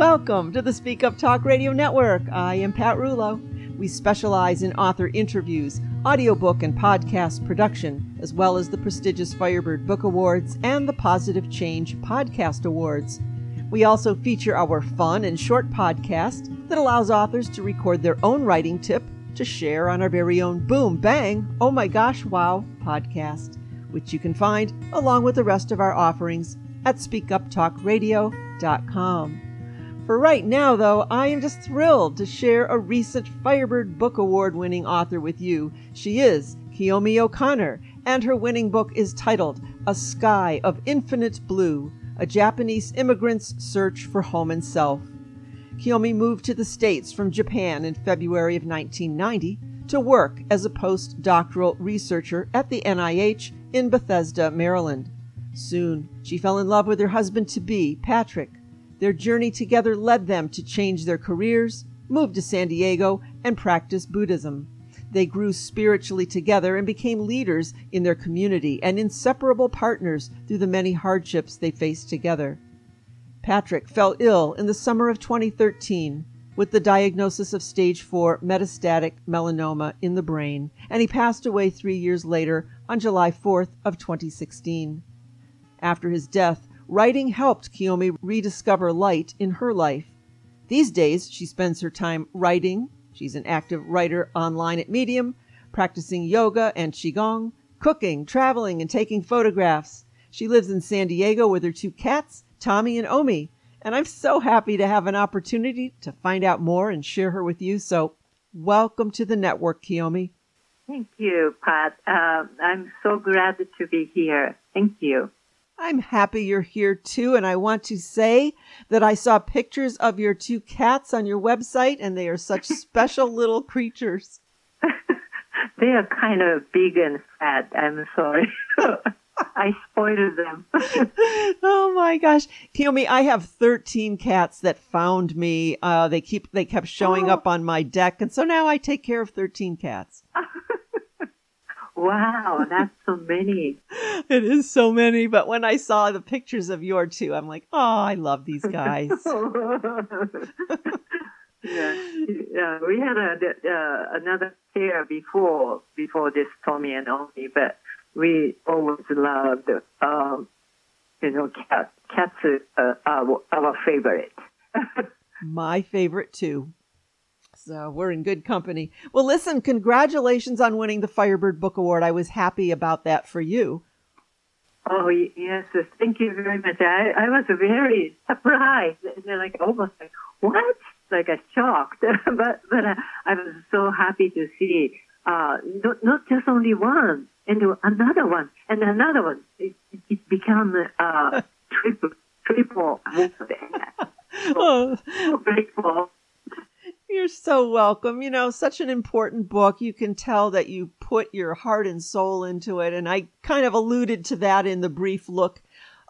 Welcome to the Speak Up Talk Radio Network. I am Pat Rullo. We specialize in author interviews, audiobook and podcast production, as well as the prestigious Firebird Book Awards and the Positive Change Podcast Awards. We also feature our fun and short podcast that allows authors to record their own writing tip to share on our very own Boom Bang Oh My Gosh Wow podcast, which you can find along with the rest of our offerings at speakuptalkradio.com. For right now, though, I am just thrilled to share a recent Firebird Book Award winning author with you. She is Kiyomi O'Connor, and her winning book is titled A Sky of Infinite Blue A Japanese Immigrant's Search for Home and Self. Kiyomi moved to the States from Japan in February of 1990 to work as a postdoctoral researcher at the NIH in Bethesda, Maryland. Soon, she fell in love with her husband to be, Patrick, their journey together led them to change their careers, move to San Diego, and practice Buddhism. They grew spiritually together and became leaders in their community and inseparable partners through the many hardships they faced together. Patrick fell ill in the summer of 2013 with the diagnosis of stage 4 metastatic melanoma in the brain, and he passed away 3 years later on July 4th of 2016. After his death, Writing helped Kiyomi rediscover light in her life. These days, she spends her time writing. She's an active writer online at Medium, practicing yoga and Qigong, cooking, traveling, and taking photographs. She lives in San Diego with her two cats, Tommy and Omi. And I'm so happy to have an opportunity to find out more and share her with you. So, welcome to the network, Kiyomi. Thank you, Pat. Uh, I'm so glad to be here. Thank you. I'm happy you're here too. And I want to say that I saw pictures of your two cats on your website, and they are such special little creatures. they are kind of big and fat. I'm sorry. I spoiled them. oh my gosh, Kiyomi, I have 13 cats that found me. Uh, they keep they kept showing oh. up on my deck, and so now I take care of 13 cats. Wow, that's so many. it is so many, but when I saw the pictures of your two, I'm like, oh, I love these guys. yeah, yeah, we had a, uh, another pair before before this Tommy and Omi, but we always loved, um, you know, cat, cats are our, our favorite. My favorite too. So we're in good company. Well, listen, congratulations on winning the Firebird Book Award. I was happy about that for you. Oh, yes. Thank you very much. I, I was very surprised. They're like almost like, what? Like a shocked. but but uh, I was so happy to see uh, not, not just only one, and another one, and another one. It, it became uh, triple, triple. so, oh. so grateful you're so welcome. You know, such an important book. You can tell that you put your heart and soul into it. And I kind of alluded to that in the brief look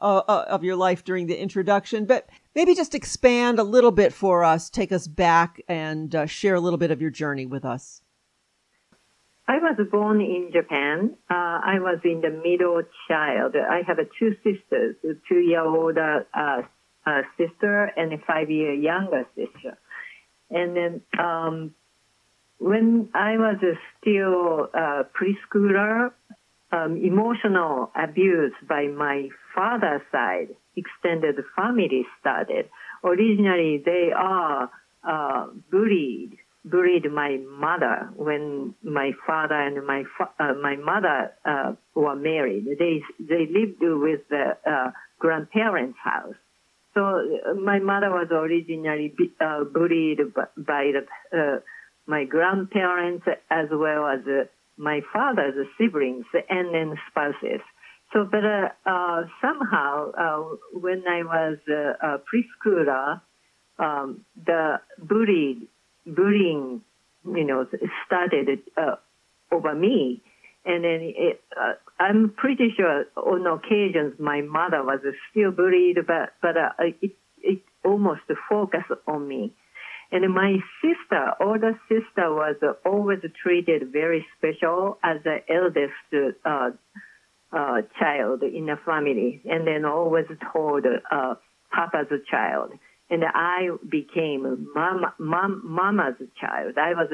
uh, uh, of your life during the introduction. But maybe just expand a little bit for us, take us back, and uh, share a little bit of your journey with us. I was born in Japan. Uh, I was in the middle child. I have two sisters, a two-year-old uh, uh, sister and a five-year younger sister. And then um, when I was still a preschooler, um, emotional abuse by my father's side, extended family started. Originally, they are uh, bullied, bullied my mother when my father and my fa- uh, my mother uh, were married. They they lived with the uh, grandparents' house. So uh, my mother was originally uh, bullied by the, uh, my grandparents as well as uh, my father's siblings and then spouses. So, but uh, uh, somehow when I was a preschooler, um, the bullied, bullying, you know, started over me. And then it, uh, I'm pretty sure on occasions my mother was still bullied, but but uh, it it almost focused on me. And my sister, older sister, was always treated very special as the eldest uh, uh, child in the family, and then always told uh, Papa's child. And I became mama, mom, mama's child. I was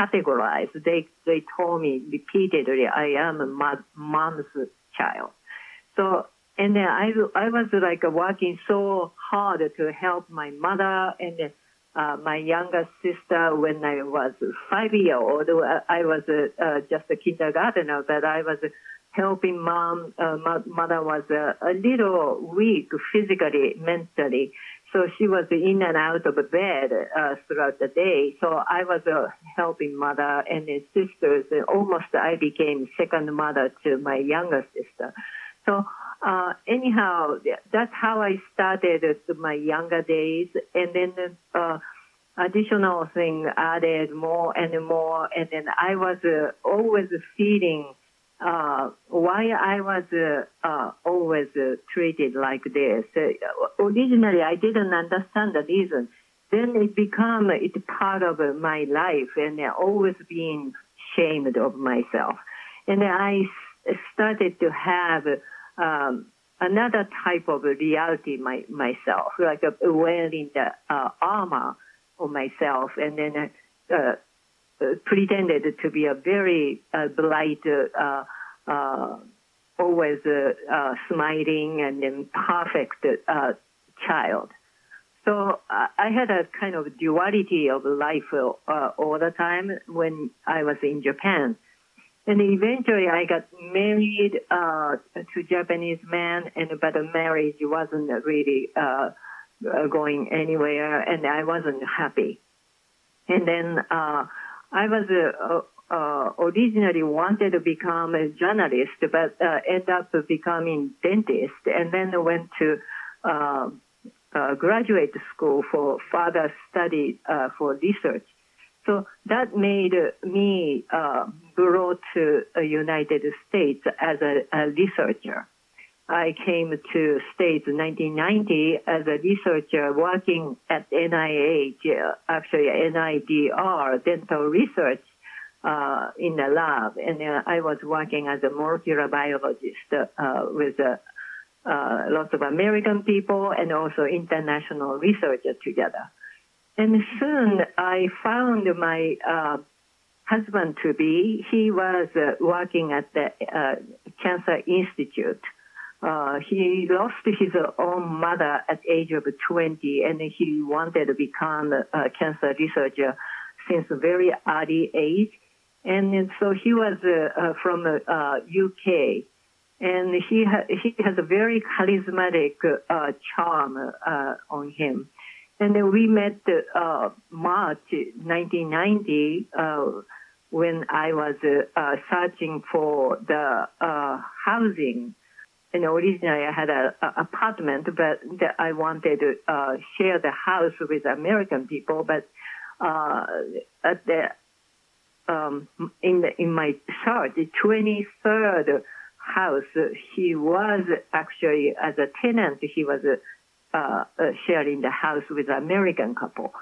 categorized. They they told me repeatedly, I am mom's child. So and then I I was like working so hard to help my mother and uh, my younger sister when I was five year old. I was uh, just a kindergartner, but I was helping mom. Uh, mother was a little weak physically, mentally. So she was in and out of bed uh, throughout the day. So I was uh, helping mother and sisters. And almost I became second mother to my younger sister. So uh, anyhow, that's how I started my younger days. And then uh, additional thing added more and more. And then I was uh, always feeling uh, why I was uh, uh, always treated like this. Uh, originally, I didn't understand the reason. Then it became it part of my life, and I always being shamed of myself. And I started to have um, another type of reality my, myself, like wearing the uh, armor of myself, and then uh, pretended to be a very uh, bright, uh, uh, always uh, smiling and then perfect child. So I had a kind of duality of life all the time when I was in Japan. And eventually I got married uh, to Japanese man, and but the marriage wasn't really uh, going anywhere, and I wasn't happy. And then uh, I was uh, uh, originally wanted to become a journalist, but uh, ended up becoming dentist, and then went to uh, uh, graduate school for further study uh, for research. So that made me uh, brought to United States as a, a researcher. I came to States in 1990 as a researcher working at NIH, uh, actually NIDR, dental research uh, in the lab. And uh, I was working as a molecular biologist uh, with uh, uh, lots of American people and also international researchers together. And soon I found my husband to be. He was working at the Cancer Institute uh, he lost his own mother at age of 20 and he wanted to become a cancer researcher since a very early age. And so he was uh, uh, from uh, UK and he, ha- he has a very charismatic uh, charm uh, on him. And then we met March 1990 when I was searching for the housing you originally I had an apartment, but that I wanted to uh, share the house with American people. But uh, at the um, in the, in my search, the 23rd house, he was actually as a tenant. He was uh, uh, sharing the house with an American couple.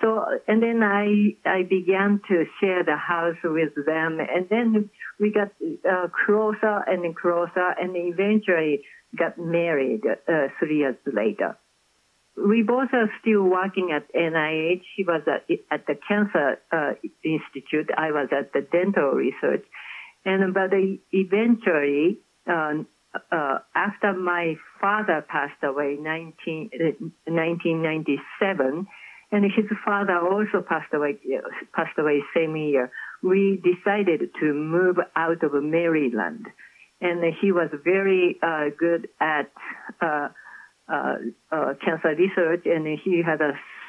So, and then I, I began to share the house with them and then we got uh, closer and closer and eventually got married uh, three years later. We both are still working at NIH. He was at, at the Cancer uh, Institute. I was at the dental research. And but eventually, uh, uh, after my father passed away, 19, uh, 1997, and his father also passed away, passed away same year. We decided to move out of Maryland, and he was very uh, good at uh, uh, uh cancer research, and he had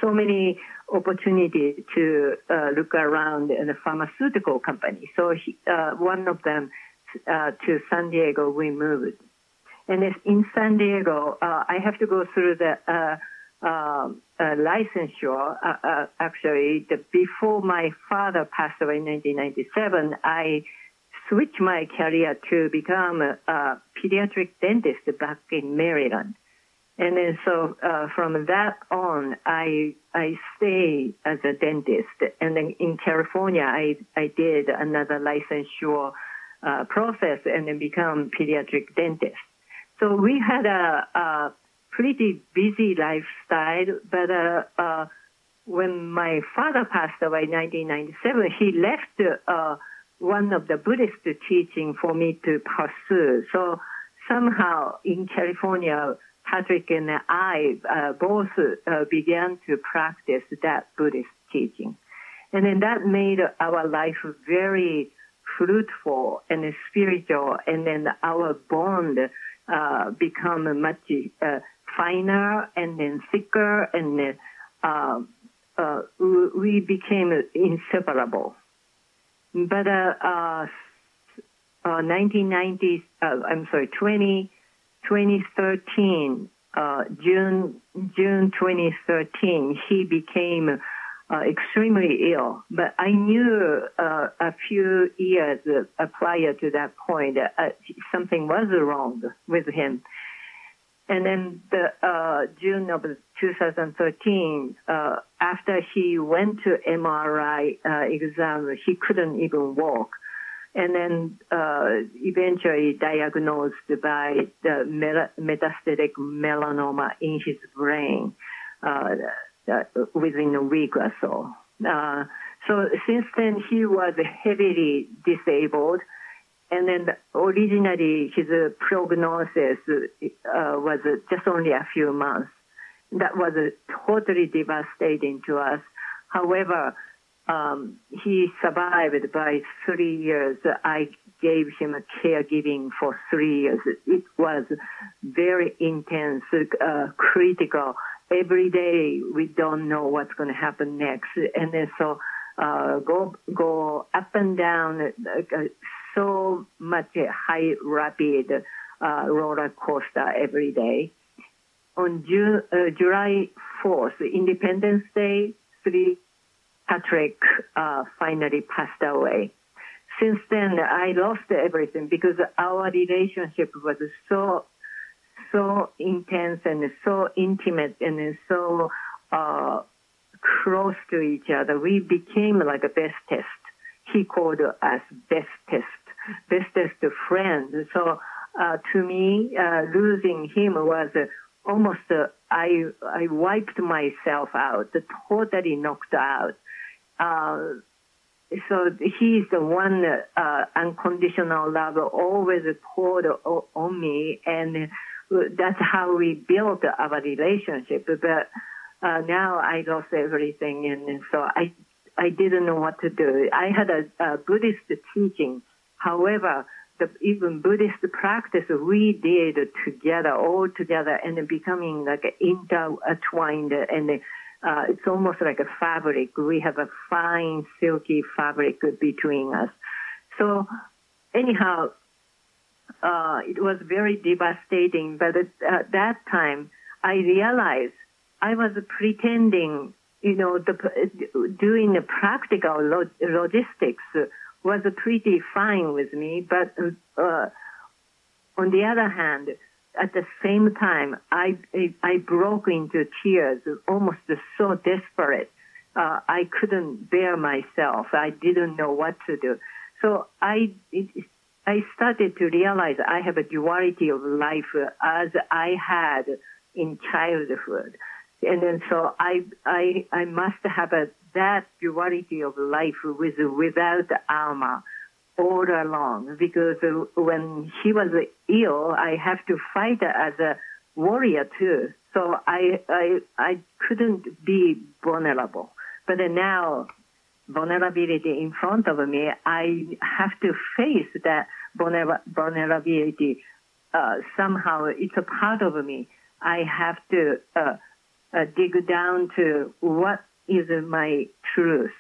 so many opportunities to look around in the pharmaceutical company. So he, one of them uh, to San Diego, we moved. And in San Diego, uh, I have to go through the uh, um, licensure. Uh, uh, actually, the, before my father passed away in 1997, I switched my career to become a, a pediatric dentist back in Maryland. And then so uh, from that on, I I stay as a dentist. And then in California, I I did another licensure uh, process and then become pediatric dentist. So we had a, a pretty busy lifestyle, but uh, uh, when my father passed away in 1997, he left uh, one of the Buddhist teaching for me to pursue. So somehow in California, Patrick and I uh, both uh, began to practice that Buddhist teaching. And then that made our life very fruitful and spiritual, and then our bond uh, become much uh, finer and then thicker, and uh, uh, we became inseparable. But uh, 1990, I'm sorry, 20, 2013, June June 2013, he became uh, extremely ill. But I knew uh, a few years uh, prior to that point uh, something was wrong with him. And then the uh, June of 2013, uh, after he went to MRI exam, he couldn't even walk. And then eventually diagnosed by the metastatic melanoma in his brain uh, within a week or so. Uh, so since then, he was heavily disabled. And then originally his prognosis uh, was just only a few months. That was totally devastating to us. However, um, he survived by three years. I gave him a caregiving for three years. It was very intense, uh, critical, every day we don't know what's going to happen next, and then so uh, go go up and down uh, so much high rapid uh, roller coaster every day. On June, uh, July 4th, Independence Day, three Patrick uh, finally passed away. Since then, I lost everything because our relationship was so so intense and so intimate and so uh, close to each other. We became like a best test. He called us best test, best test friend. So uh, to me, uh, losing him was almost uh, I I wiped myself out, totally knocked out. Uh, so he's the one uh, unconditional love always poured on me, and that's how we built our relationship. But uh, now I lost everything, and so I I didn't know what to do. I had a, a Buddhist teaching, however, the even Buddhist practice we did together, all together, and becoming like intertwined, and uh, it's almost like a fabric. We have a fine silky fabric between us. So anyhow, uh, it was very devastating. But at, at that time, I realized I was pretending, you know, the, doing the practical log- logistics was pretty fine with me. But uh, on the other hand, at the same time, I, I broke into tears, almost so desperate. Uh, I couldn't bear myself. I didn't know what to do. So I, I started to realize I have a duality of life as I had in childhood. And then so I, I, I must have a, that duality of life with, without armor all along because when he was ill, I have to fight as a warrior too. So I, I, I couldn't be vulnerable. But now vulnerability in front of me, I have to face that vulnerability. Uh, somehow it's a part of me. I have to uh, uh, dig down to what is my truth.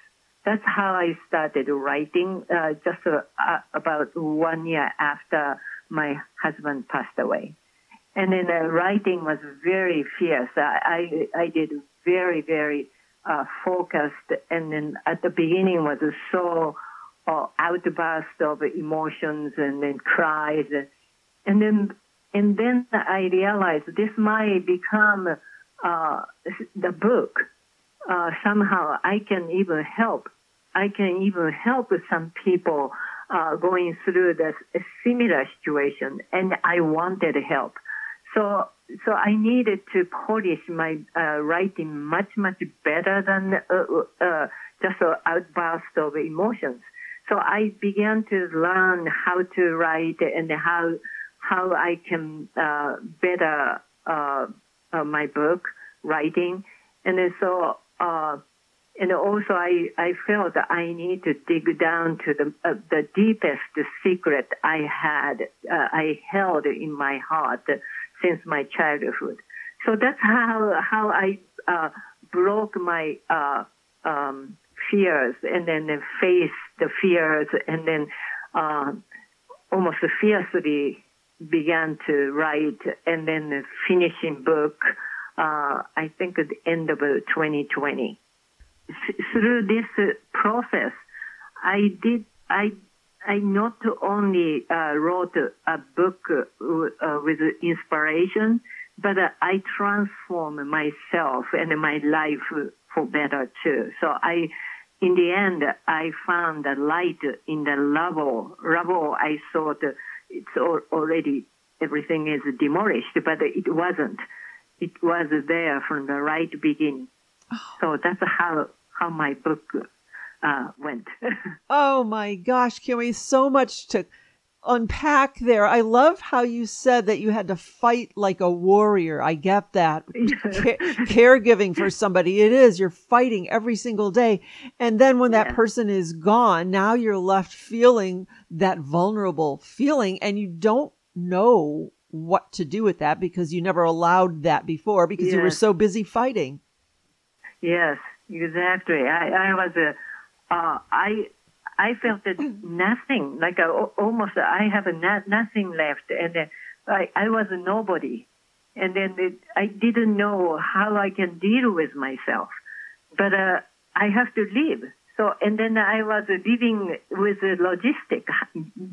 That's how I started writing uh, just uh, about one year after my husband passed away. And then uh, writing was very fierce. I, I, I did very, very uh, focused. And then at the beginning was so uh, outburst of emotions and then cries. And then, and then I realized this might become uh, the book. Uh, somehow I can even help. I can even help some people uh, going through this similar situation, and I wanted help. So so I needed to polish my uh, writing much, much better than uh, uh, just an outburst of emotions. So I began to learn how to write and how how I can uh, better uh, uh, my book writing, and so uh, and also I I felt I need to dig down to the uh, the deepest secret I had uh, I held in my heart since my childhood. So that's how how I uh, broke my uh, um, fears and then face the fears and then uh, almost fiercely began to write and then finishing book. Uh, I think at the end of 2020. through this process, I did I I not only uh, wrote a book uh, with inspiration, but uh, I transformed myself and my life for better too. So I, in the end, I found the light in the level. Level I thought it's already everything is demolished, but it wasn't. It was there from the right beginning. Oh. So that's how how my book uh, went. oh my gosh, Kiyomi, so much to unpack there. I love how you said that you had to fight like a warrior. I get that. caregiving for somebody, it is. You're fighting every single day. And then when that yeah. person is gone, now you're left feeling that vulnerable feeling and you don't know what to do with that because you never allowed that before because yes. you were so busy fighting. Yes, exactly. I, I was a uh, I I felt that nothing, like a, almost I have a not, nothing left, and then I I was a nobody, and then it, I didn't know how I can deal with myself, but uh, I have to live. So and then I was living with the logistics,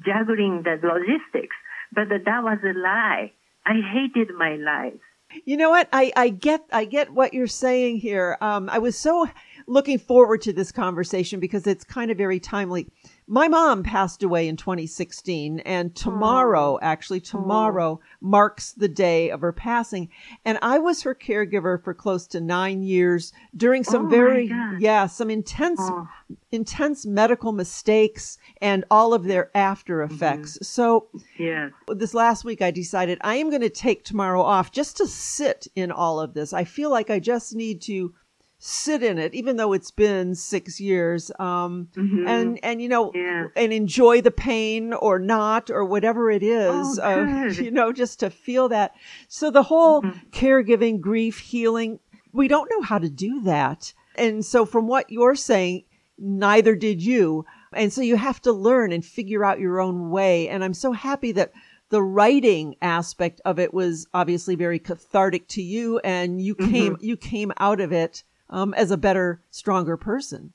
juggling the logistics, but that was a lie. I hated my life. You know what? I, I get I get what you're saying here. Um, I was so looking forward to this conversation because it's kind of very timely. My mom passed away in 2016 and tomorrow, oh. actually tomorrow oh. marks the day of her passing. And I was her caregiver for close to nine years during some oh very, yeah, some intense, oh. intense medical mistakes and all of their after mm-hmm. effects. Mm-hmm. So yeah. this last week I decided I am going to take tomorrow off just to sit in all of this. I feel like I just need to sit in it, even though it's been six years, um, mm-hmm. and and you know, yeah. and enjoy the pain or not or whatever it is, oh, uh, you know, just to feel that. So the whole mm-hmm. caregiving, grief, healing, we don't know how to do that, and so from what you're saying, neither did you, and so you have to learn and figure out your own way. And I'm so happy that the writing aspect of it was obviously very cathartic to you and you mm-hmm. came you came out of it um, as a better, stronger person.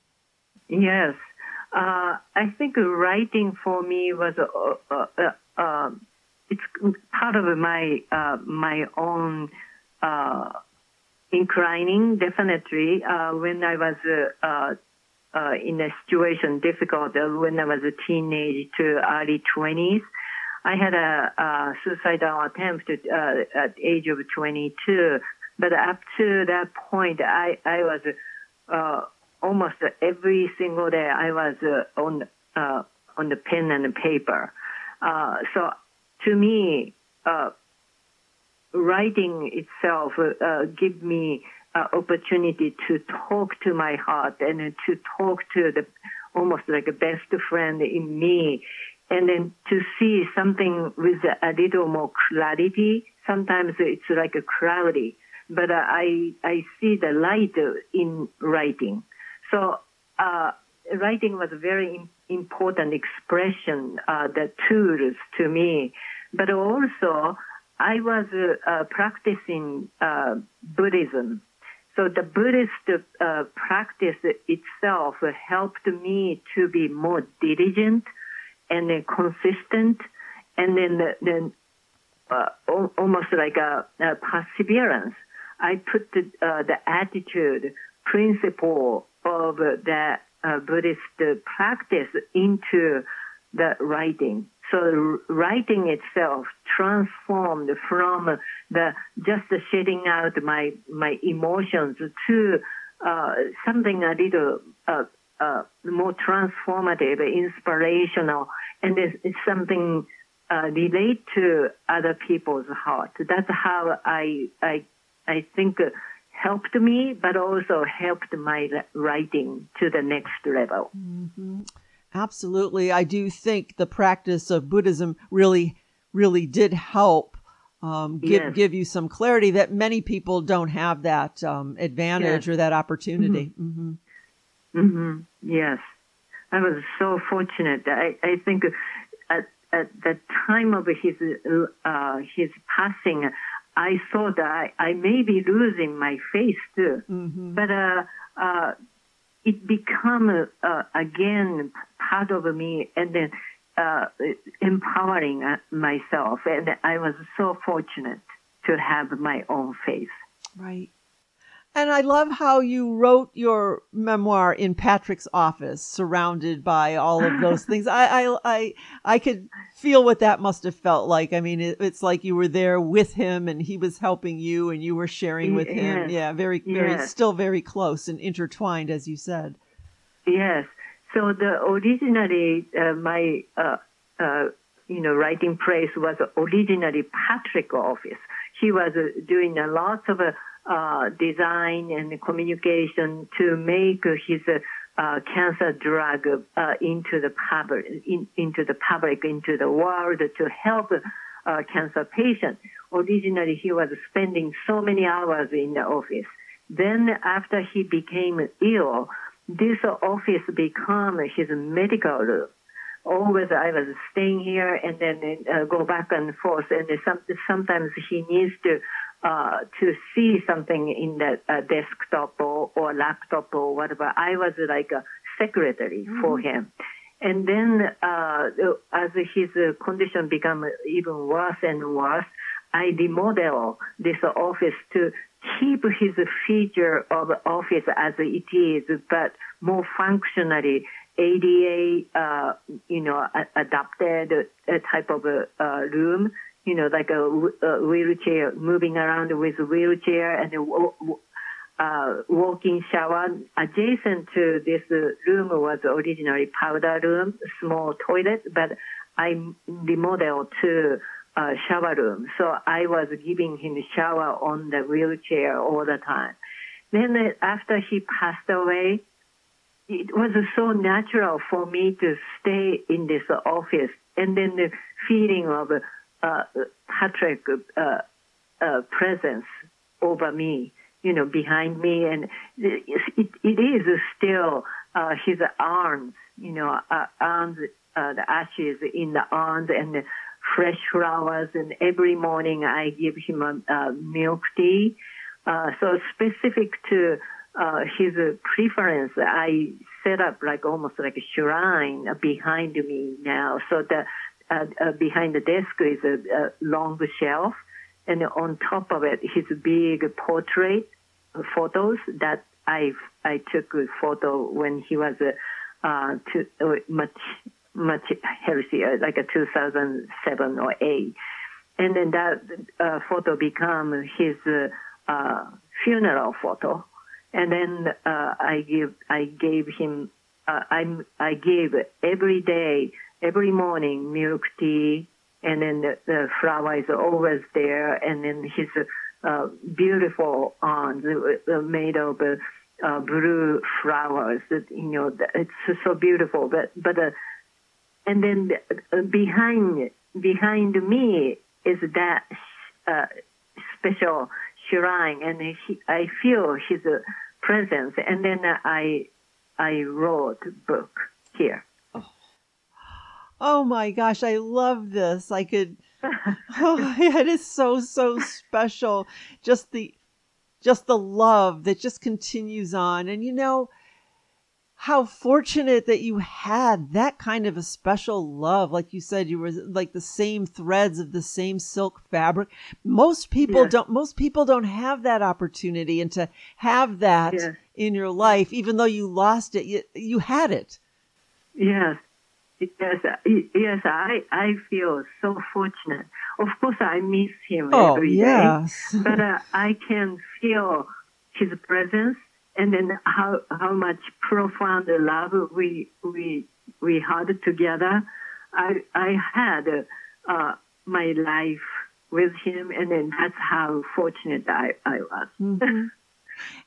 Yes. Uh, I think writing for me was uh, uh, uh um, it's part of my uh, my own uh, inclining. Definitely, when I was in a situation difficult, when I was a teenage to early twenties, I had a, a suicidal attempt at, at age of 22 but up to that point, I, I was, uh, almost every single day I was uh, on, uh, on the pen and the paper. Uh, so to me, uh, writing itself, uh, give me, uh, opportunity to talk to my heart and to talk to the almost like a best friend in me and then to see something with a little more clarity. Sometimes it's like a cloudy but uh, I I see the light in writing. So uh, writing was a very important expression, uh, the tools to me. But also, I was uh, practicing uh, Buddhism. So the Buddhist uh, practice itself helped me to be more diligent and consistent, and then then almost like a, a perseverance. I put the, uh, the attitude, principle of the uh, Buddhist practice into the writing. So writing itself transformed from the just shedding out my my emotions to uh, something a little uh, uh, more transformative, inspirational, and it's, it's something uh, relate to other people's heart. That's how I I I think helped me, but also helped my writing to the next level. Mm-hmm. Absolutely, I do think the practice of Buddhism really really did help um, give yes. give you some clarity that many people don't have that um, advantage yes. or that opportunity. Mm-hmm. Mm-hmm. mm-hmm. Yes, I was so fortunate. I I think at at the time of his uh, his passing, I thought I I may be losing my faith too, mm-hmm. but uh, uh, it become uh, again part of me, and then uh, empowering uh, myself. And I was so fortunate to have my own faith. Right. And I love how you wrote your memoir in Patrick's office, surrounded by all of those things. I, I, I, I could feel what that must have felt like. I mean, it, it's like you were there with him, and he was helping you, and you were sharing with him. Yeah, very, very, yes. still very close and intertwined, as you said. Yes, so the originally uh, my uh, uh, you know writing place was originally Patrick office. He was uh, doing a lot of uh, design and communication to make his uh, cancer drug into the public, in, into the public, into the world to help cancer patients. Originally, he was spending so many hours in the office. Then, after he became ill, this office became his medical room. Always I was staying here and then uh, go back and forth, and some, sometimes he needs to uh, to see something in the uh, desktop or, or laptop or whatever. I was like a secretary mm-hmm. for him. And then, uh, as his condition become even worse and worse, I remodel this office to keep his feature of office as it is, but more functionally ADA, uh, you know, adapted uh, type of uh, room, you know, like a, a, wheelchair, moving around with a wheelchair and a uh, walking shower. Adjacent to this room was originally powder room, small toilet, but I remodeled to uh, shower room. So I was giving him shower on the wheelchair all the time. Then after he passed away, it was so natural for me to stay in this office. And then the feeling of uh, uh, uh, presence over me, you know, behind me. And it, it is still uh, his arms, you know, uh, arms, uh, the ashes in the arms and fresh flowers. And every morning I give him a, a milk tea. Uh, so specific to uh, his preference, I set up like almost like a shrine behind me now. So the uh, behind the desk is a, a, long shelf, and on top of it, his big portrait photos that I I took a photo when he was uh, uh, uh, much much healthier, like a 2007 or 8. And then that uh, photo become his uh, funeral photo. And then uh, I give I gave him uh, I I gave every day every morning milk tea and then the, the flower is always there and then his uh, beautiful arms made of uh, blue flowers that you know it's so beautiful but but uh, and then uh, behind behind me is that uh, special shrine, and he, I feel his presence. And then I I wrote book here. Oh. my gosh, I love this. I could. oh, it is so so special. Just the just the love that just continues on, and you know how fortunate that you had that kind of a special love. Like you said, you were like the same threads of the same silk fabric. Most people yes. don't, most people don't have that opportunity and to have that yes. in your life, even though you lost it, you, you had it. Yes. Yes, yes, I I feel so fortunate. Of course, I miss him Oh, every day, yes. but uh, I can feel his presence, and then how how much profound love we we we had together. I I had uh, my life with him, and then that's how fortunate I I was. Mhm.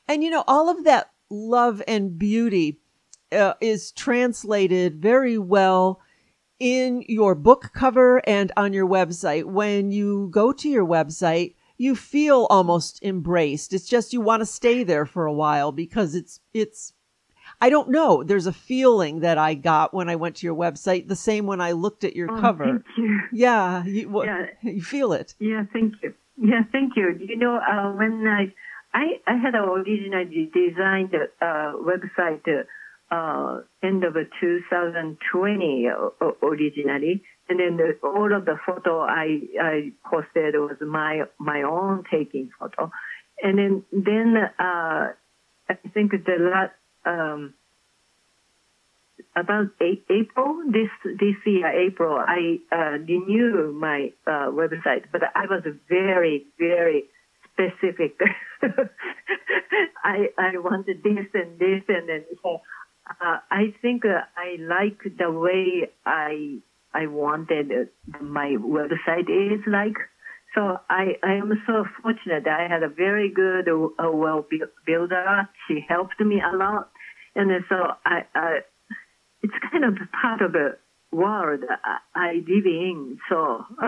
And you know, all of that love and beauty uh, is translated very well in your book cover and on your website. When you go to your website, you feel almost embraced. It's just you want to stay there for a while because it's it's I don't know. There's a feeling that I got when I went to your website, the same when I looked at your Oh, cover. Thank you. Yeah, you, wha- Yeah. you feel it. Yeah, thank you. Yeah, thank you. You know, uh, when I, I, I had originally designed a uh, website uh, end of 2020 uh, originally, and then the, all of the photo I, I posted was my my own taking photo, and then then uh, I think the last. Um, about April this this year April I uh, my uh, website, but I was very very specific. I I wanted this and this and then so uh, I think uh, I like the way I I wanted uh, my website is like. So I, I am so fortunate. I had a very good, uh, well bu- builder. She helped me a lot, and so I, I it's kind of part of the world I, I live in. So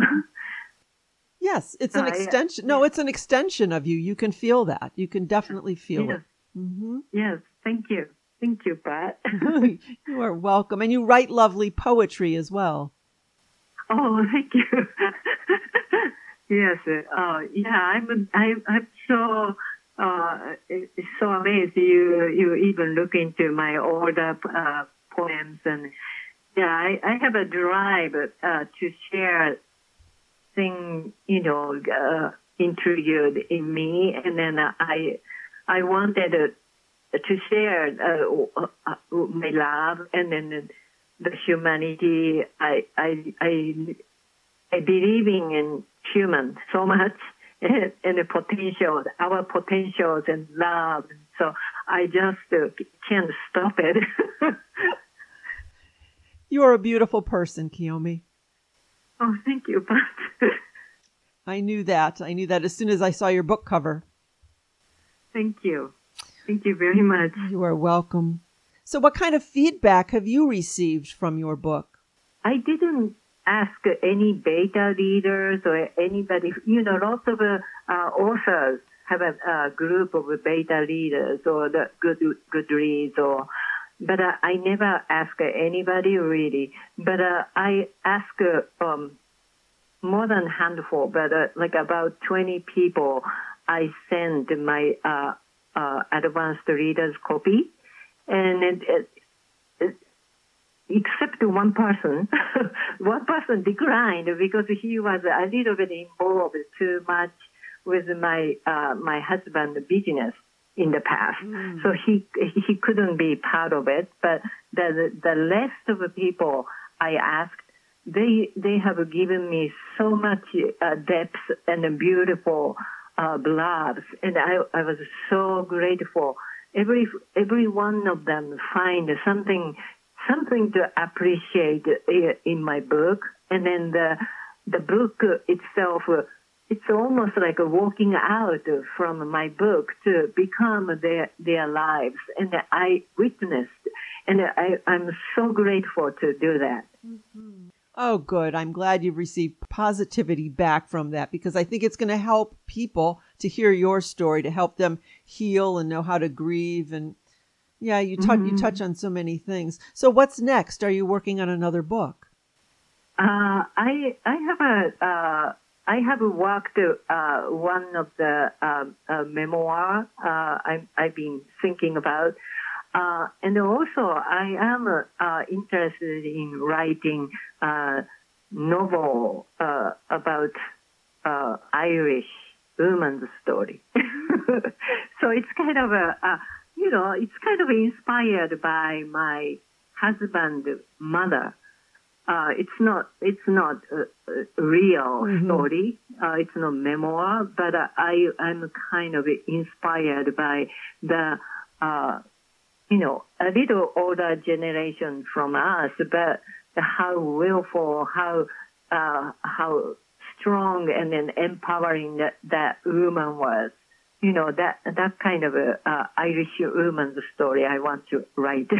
Yes, it's an I- extension. No, it's an extension of you. You can feel that. You can definitely feel yes, it. hmm yes, thank you, thank you, Pat. you are welcome. And you write lovely poetry as well. oh, thank you. yes, uh, yeah, I'm, I'm, I'm so. Uh, it's so amazed you you even look into my older uh, poems and yeah I, I have a drive uh, to share thing you know uh, intrigued in me and then I I wanted to share uh, uh, my love and then the humanity I I I I believing in human so much and, and the potentials, our potentials and love. So I just uh, can't stop it. You are a beautiful person, Kiyomi. oh, thank you, Pat. I knew that. I knew that as soon as I saw your book cover. thank you. Thank you very much. You are welcome. So, what kind of feedback have you received from your book? I didn't ask any beta readers or anybody. You know, lots of uh, uh, authors have a, uh group of beta readers or the good Goodreads or. But uh, I never ask anybody really. But uh, I ask uh, um, more than handful, but uh, like about 20 people. I send my uh, advanced readers copy, and it, it, it, except one person. one person declined because he was a little bit involved too much with my uh, my husband's business in the past. So he he couldn't be part of it. But the the rest of the people I asked, they they have given me so much uh, depth and beautiful uh, and I I was so grateful. Every every one of them find something something to appreciate in my book, and then the the book itself. It's almost like a walking out from my book to become their their lives, and I witnessed, and I I'm so grateful to do that. Oh, good. I'm glad you've received positivity back from that because I think it's going to help people to hear your story, to help them heal and know how to grieve. And yeah, you touch you touch on so many things. So, what's next? Are you working on another book? Uh, I I have a uh, I have worked uh, one of the uh, uh, memoir uh, I, I've been thinking about, uh, and also I am uh, interested in writing a novel uh, about uh, Irish woman's story. so it's kind of a, you know it's kind of inspired by my husband's mother uh, it's not it's not a, a real Mhm. story. Uh, it's not memoir, but uh, I I'm kind of inspired by the uh, you know a little older generation from us, but how willful, how uh, how strong and then empowering that that woman was. You know that that kind of a uh, Irish woman's story. I want to write.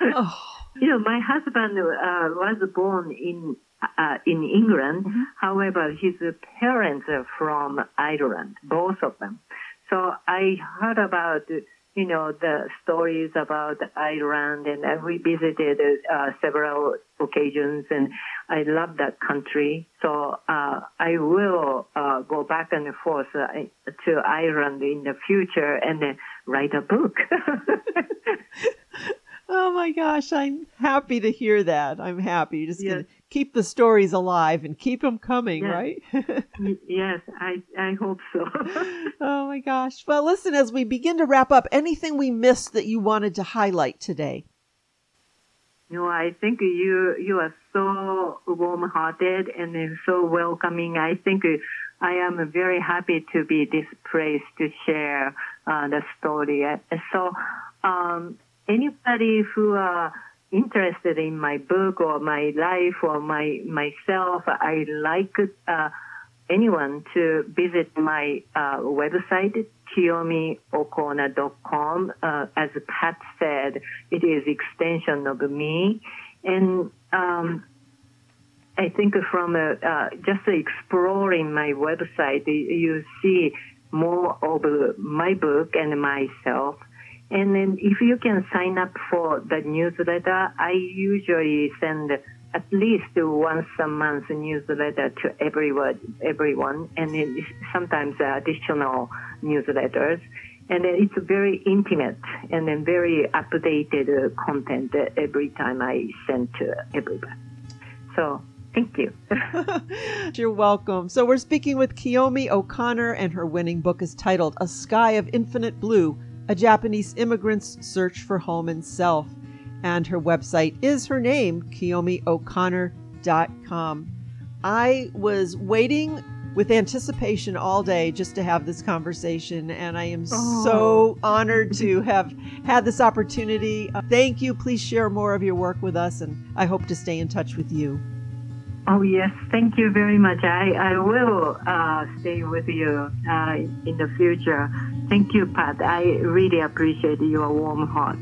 Oh, You know, my husband uh, was born in uh, in England. Mhm. However, his parents are from Ireland, both of them. So I heard about you know the stories about Ireland, and uh, we visited uh, several occasions, and I love that country. So uh, I will uh, go back and forth uh, to Ireland in the future and then write a book. oh my gosh, I'm happy to hear that. I'm happy. You're just Yes. gonna keep the stories alive and keep them coming, Yes. right? yes, I I hope so. oh my gosh. Well, listen, as we begin to wrap up, anything we missed that you wanted to highlight today? No, I think you you are so warm-hearted and so welcoming. I think I am very happy to be this place to share uh, the story. Uh, So, um, anybody who are interested in my book or my life or my myself, I like uh, anyone to visit my uh, website, KiyomiO'Connor.com. Uh, as Pat said, it is extension of me. And um, I think from uh, just exploring my website, you see more of my book and myself. And then if you can sign up for the newsletter, I usually send at least once a month newsletter to everyone, everyone, and then sometimes additional newsletters. And then it's very intimate and then very updated uh, content every time I send to everybody. So thank you. You're welcome. So, we're speaking with Kiyomi O'Connor, and her winning book is titled A Sky of Infinite Blue A Japanese Immigrant's Search for Home and Self. And her website is her name, KiyomiO'Connor.com. I was waiting with anticipation all day just to have this conversation, and I am Oh. so honored to have had this opportunity. Thank you. Please share more of your work with us, and I hope to stay in touch with you. Oh yes, thank you very much. I, I will uh, stay with you uh, in the future. Thank you, Pat. I really appreciate your warm heart.